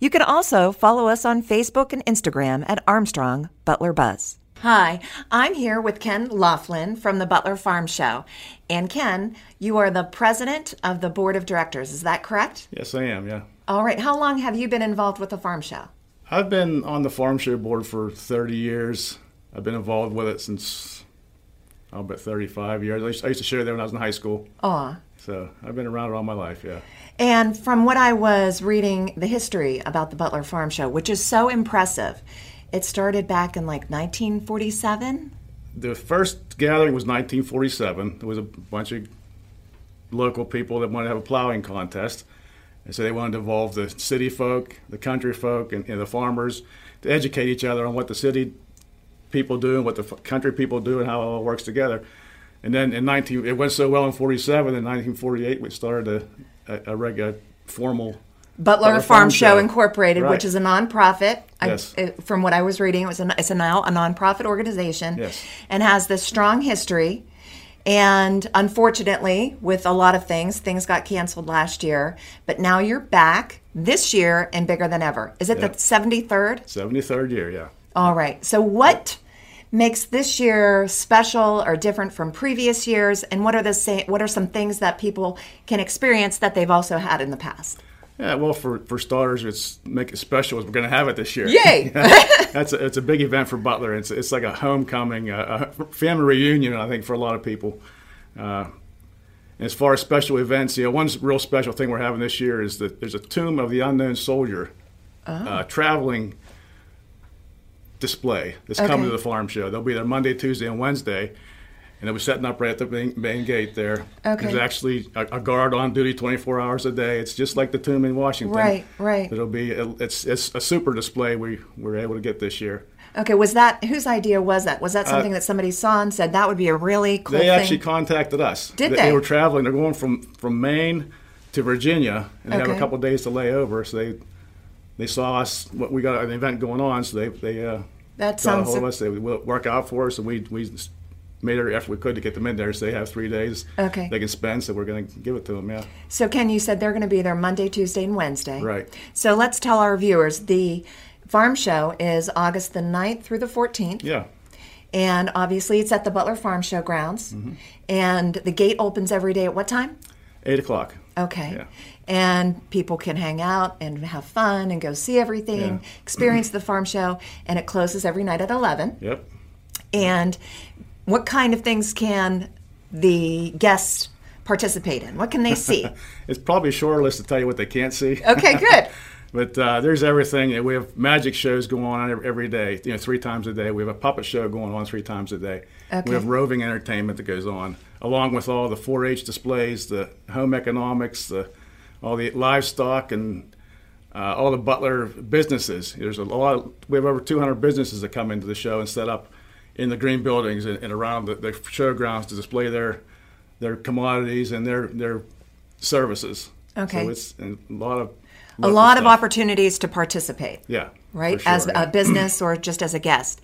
You can also follow us on Facebook and Instagram at Armstrong Butler Buzz. Hi, I'm here with Ken Laughlin from the Butler Farm Show. And Ken, you are the president of the board of directors, is that correct? Yes, I am, yeah. All right, how long have you been involved with the farm show? I've been on the farm show board for 30 years. I've been involved with it since, oh, about 35 years. I used, I used to show there when I was in high school. Aw. So I've been around it all my life, yeah. And from what I was reading the history about the Butler Farm Show, which is so impressive, it started back in like 1947. The first gathering was 1947. There was a bunch of local people that wanted to have a plowing contest. And so they wanted to involve the city folk, the country folk, and, and the farmers to educate each other on what the city people do and what the f- country people do and how it all works together. And then in 19, it went so well in 47. In 1948, we started a, a, a regular formal Butler, Butler Farm, Farm Show Show. Incorporated, Right. which is a nonprofit. Yes. I, it- from what I was reading, it was a, it's a now a nonprofit organization, Yes. and has this strong history. And unfortunately, with a lot of things, things got canceled last year. But now you're back this year and bigger than ever. Is it Yep. the 73rd? 73rd year, yeah. All right. So what makes this year special or different from previous years? And what are the sa- what are some things that people can experience that they've also had in the past? Yeah, well, for, for starters, it's make it special. is We're going to have it this year. Yay! That's a, it's a big event for Butler. It's it's like a homecoming, a, a family reunion. I think for a lot of people. Uh, as far as special events, you know, one real special thing we're having this year is that there's a tomb of the unknown soldier, uh, traveling display that's coming to the farm show. They'll be there Monday, Tuesday, and Wednesday. And they'll be setting up right at the main, main gate there. Okay. There's actually a, a guard on duty 24 hours a day. It's just like the tomb in Washington. Right, right. It'll be it's it's a super display we were able to get this year. Okay, was that whose idea was that? Was that something that somebody saw and said that would be a really cool Uh, They thing? actually contacted us. Did they? they? were traveling. They're going from from Maine to Virginia, and they have a couple days to lay over. So they they saw us. What we got an event going on, so they they uh, That got a hold of us. They would work out for us, and we we made every effort we could to get them in there. So they have three days Okay. they can spend. So we're going to give it to them. Yeah. so. Ken, you said they're going to be there Monday, Tuesday, and Wednesday. Right. So let's tell our viewers the farm show is August the 9th through the 14th. Yeah. And obviously, it's at the Butler Farm Show grounds. Mm-hmm. And the gate opens every day at what time? Eight o'clock. Okay. Yeah. And people can hang out and have fun and go see everything, Yeah. experience the farm show, and it closes every night at 11. Yep. And what kind of things can the guests participate in? What can they see? It's probably a shorter list to tell you what they can't see. okay, good. But uh, there's everything. We have magic shows going on every, every day, you know, three times a day. We have a puppet show going on three times a day. Okay. We have roving entertainment that goes on, along with all the 4-H displays, the home economics, the all the livestock, and uh, all the Butler businesses. There's a lot. Of, we have over 200 businesses that come into the show and set up in the green buildings and, and around the, the showgrounds to display their their commodities and their their services. Okay. So it's a lot of A lot of stuff. opportunities to participate. Yeah. right? sure, as yeah. a business or just as a guest.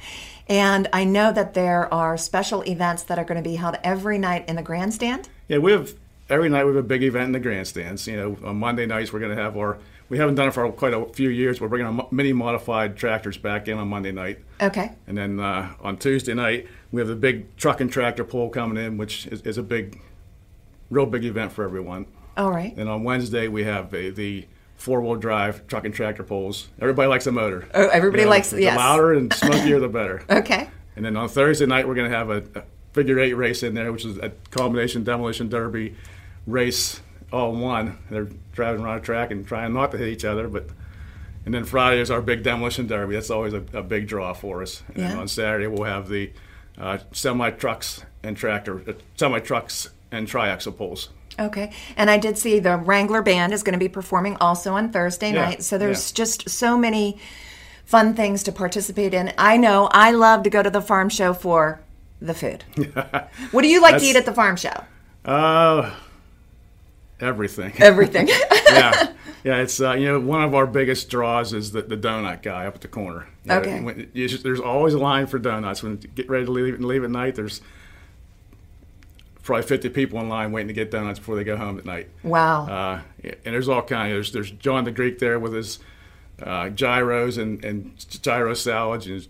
And I know that there are special events that are going to be held every night in the grandstand. Yeah, we have every night we have a big event in the grandstands. You know, on Monday nights we're going to have our. We haven't done it for quite a few years. We're bringing our mini modified tractors back in on Monday night, Okay. and then uh, on Tuesday night we have the big truck and tractor pull coming in, which is, is a big, real big event for everyone. All right. And on Wednesday we have a, the four-wheel drive truck and tractor pulls. Everybody likes a motor. Oh, everybody likes- the yes. louder and smokier the better. Okay. And then on Thursday night, we're going to have a, a figure eight race in there, which is a combination demolition derby race all in one. They're driving around a track and trying not to hit each other, but. And then Friday is our big demolition derby. That's always a, a big draw for us. And then Yeah. on Saturday we'll have the uh, semi trucks and tractor, uh, semi trucks and triaxle pulls. Okay. And I did see the Wrangler Band is going to be performing also on Thursday Yeah, night. So there's yeah. just so many fun things to participate in? I know I love to go to the farm show for the food. what do you like to eat at the farm show? Uh, everything. Everything. yeah, yeah. It's uh, you know one of our biggest draws is the, the donut guy up at the corner. You know, Okay. when- just- there's always a line for donuts when you get ready to leave, leave at night. There's probably 50 people in line waiting to get donuts before they go home at night. wow. Uh, and there's all kind of there's there's John the Greek there with his uh, gyros and, and gyro salads, and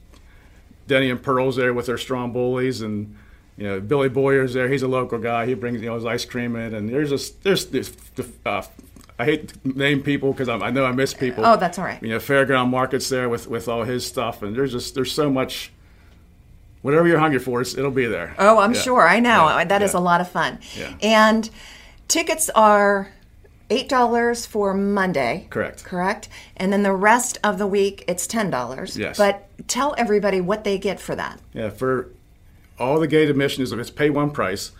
Denny and Pearl's there with their strombolis, and you know Billy Boyer's there. He's a local guy. He brings you know his ice cream in, and there's just there's this. Uh, I hate to name people because I know I miss people. Oh, that's all right. You know, Fairground Market's there with, with all his stuff, and there's just there's so much. Whatever you're hungry for, it's, it'll be there. Oh, I'm Yeah. sure. I know. Yeah. That is a lot of fun. Yeah. And tickets are $8 for Monday. Correct. Correct. And then the rest of the week, it's $10. Yes. But tell everybody what they get for that. Yeah, for all the gate admission is it's pay one price.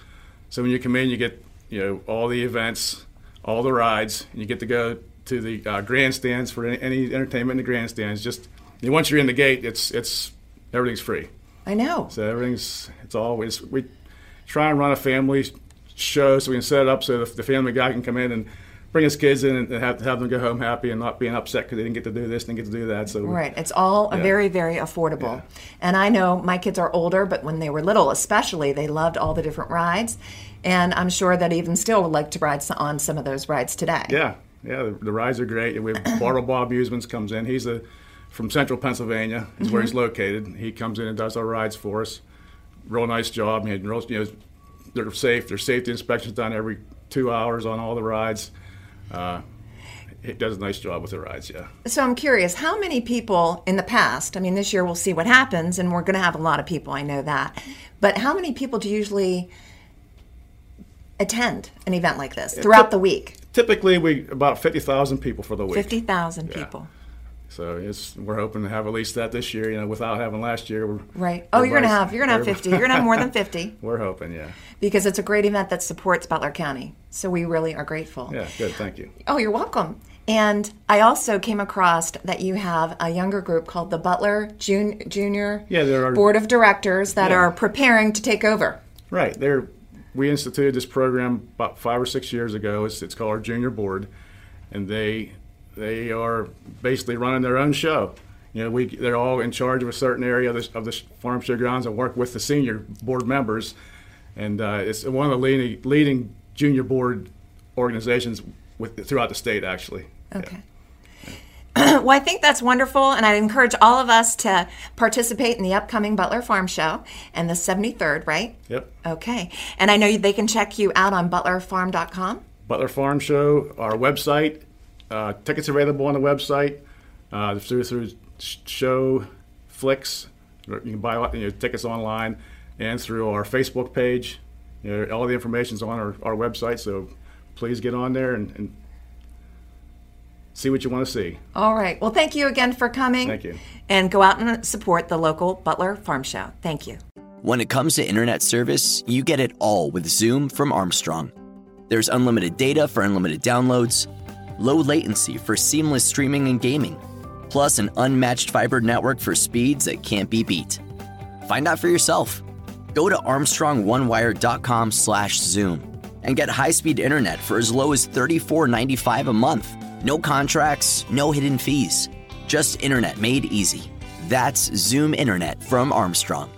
So when you come in, you get you know all the events, all the rides, and you get to go to the uh, grandstands for any, any entertainment in the grandstands. Just once you're in the gate, it's it's everything's free. I know. So everything's it's always we try and run a family show so we can set it up so the, the family guy can come in and bring his kids in and have, have them go home happy and not being upset because they didn't get to do this, didn't get to do that. So Right. It's all Yeah. very, very affordable. Yeah. And I know my kids are older, but when they were little, especially, they loved all the different rides. And I'm sure that even still would like to ride on some of those rides today. Yeah, yeah, the, the rides are great. And we have Bartlebaugh Amusements comes in. He's a from Central Pennsylvania. Is where he's located. He comes in and does our rides for us. Real nice job. He had real, you know, they're safe. There's safety inspections done every two hours on all the rides. Uh, he does a nice job with the rides. Yeah. So I'm curious, how many people in the past, I mean, this year we'll see what happens, and we're going to have a lot of people, I know that. But how many people do you usually attend an event like this throughout the week? Typically, we about fifty thousand people for the week. 50,000 people. So it's, we're hoping to have at least that this year. You know, without having last year. We're, Right. Oh, you're going to have you're going to have 50. You're going to have more than 50 We're hoping, yeah. because it's a great event that supports Butler County. So we really are grateful. Yeah, good. Thank you. Oh, you're welcome. And I also came across that you have a younger group called the Butler Jun- Junior Yeah, there are- Board of Directors that Yeah. are preparing to take over. Right. There, we instituted this program about five or six years ago. It's, it's called our Junior Board, and they they are basically running their own show. You know, we they're all in charge of a certain area of the, of the farm show grounds and work with the senior board members, and uh, it's one of the leading leading junior board organizations with throughout the state actually. Yeah. Okay. well, I think that's wonderful, and I encourage all of us to participate in the upcoming Butler Farm Show and the 73rd, right? Yep. Okay. And I know they can check you out on butlerfarm.com. Butler Farm Show, our website. Uh, tickets available on the website uh, through through show flicks. You can buy you know, tickets online and through our Facebook page. You know, all the information's on our, our website, so please get on there and, and see what you want to see. All right. Well, thank you again for coming. Thank you. And go out and support the local Butler Farm Show. Thank you. When it comes to internet service, you get it all with Zoom from Armstrong. There's unlimited data for unlimited downloads, low latency for seamless streaming and gaming, plus an unmatched fiber network for speeds that can't be beat. Find out for yourself. Go to armstrongonewire.com/zoom and get high-speed internet for as low as $34.95 a month. No contracts, no hidden fees. Just internet made easy. That's Zoom internet from Armstrong.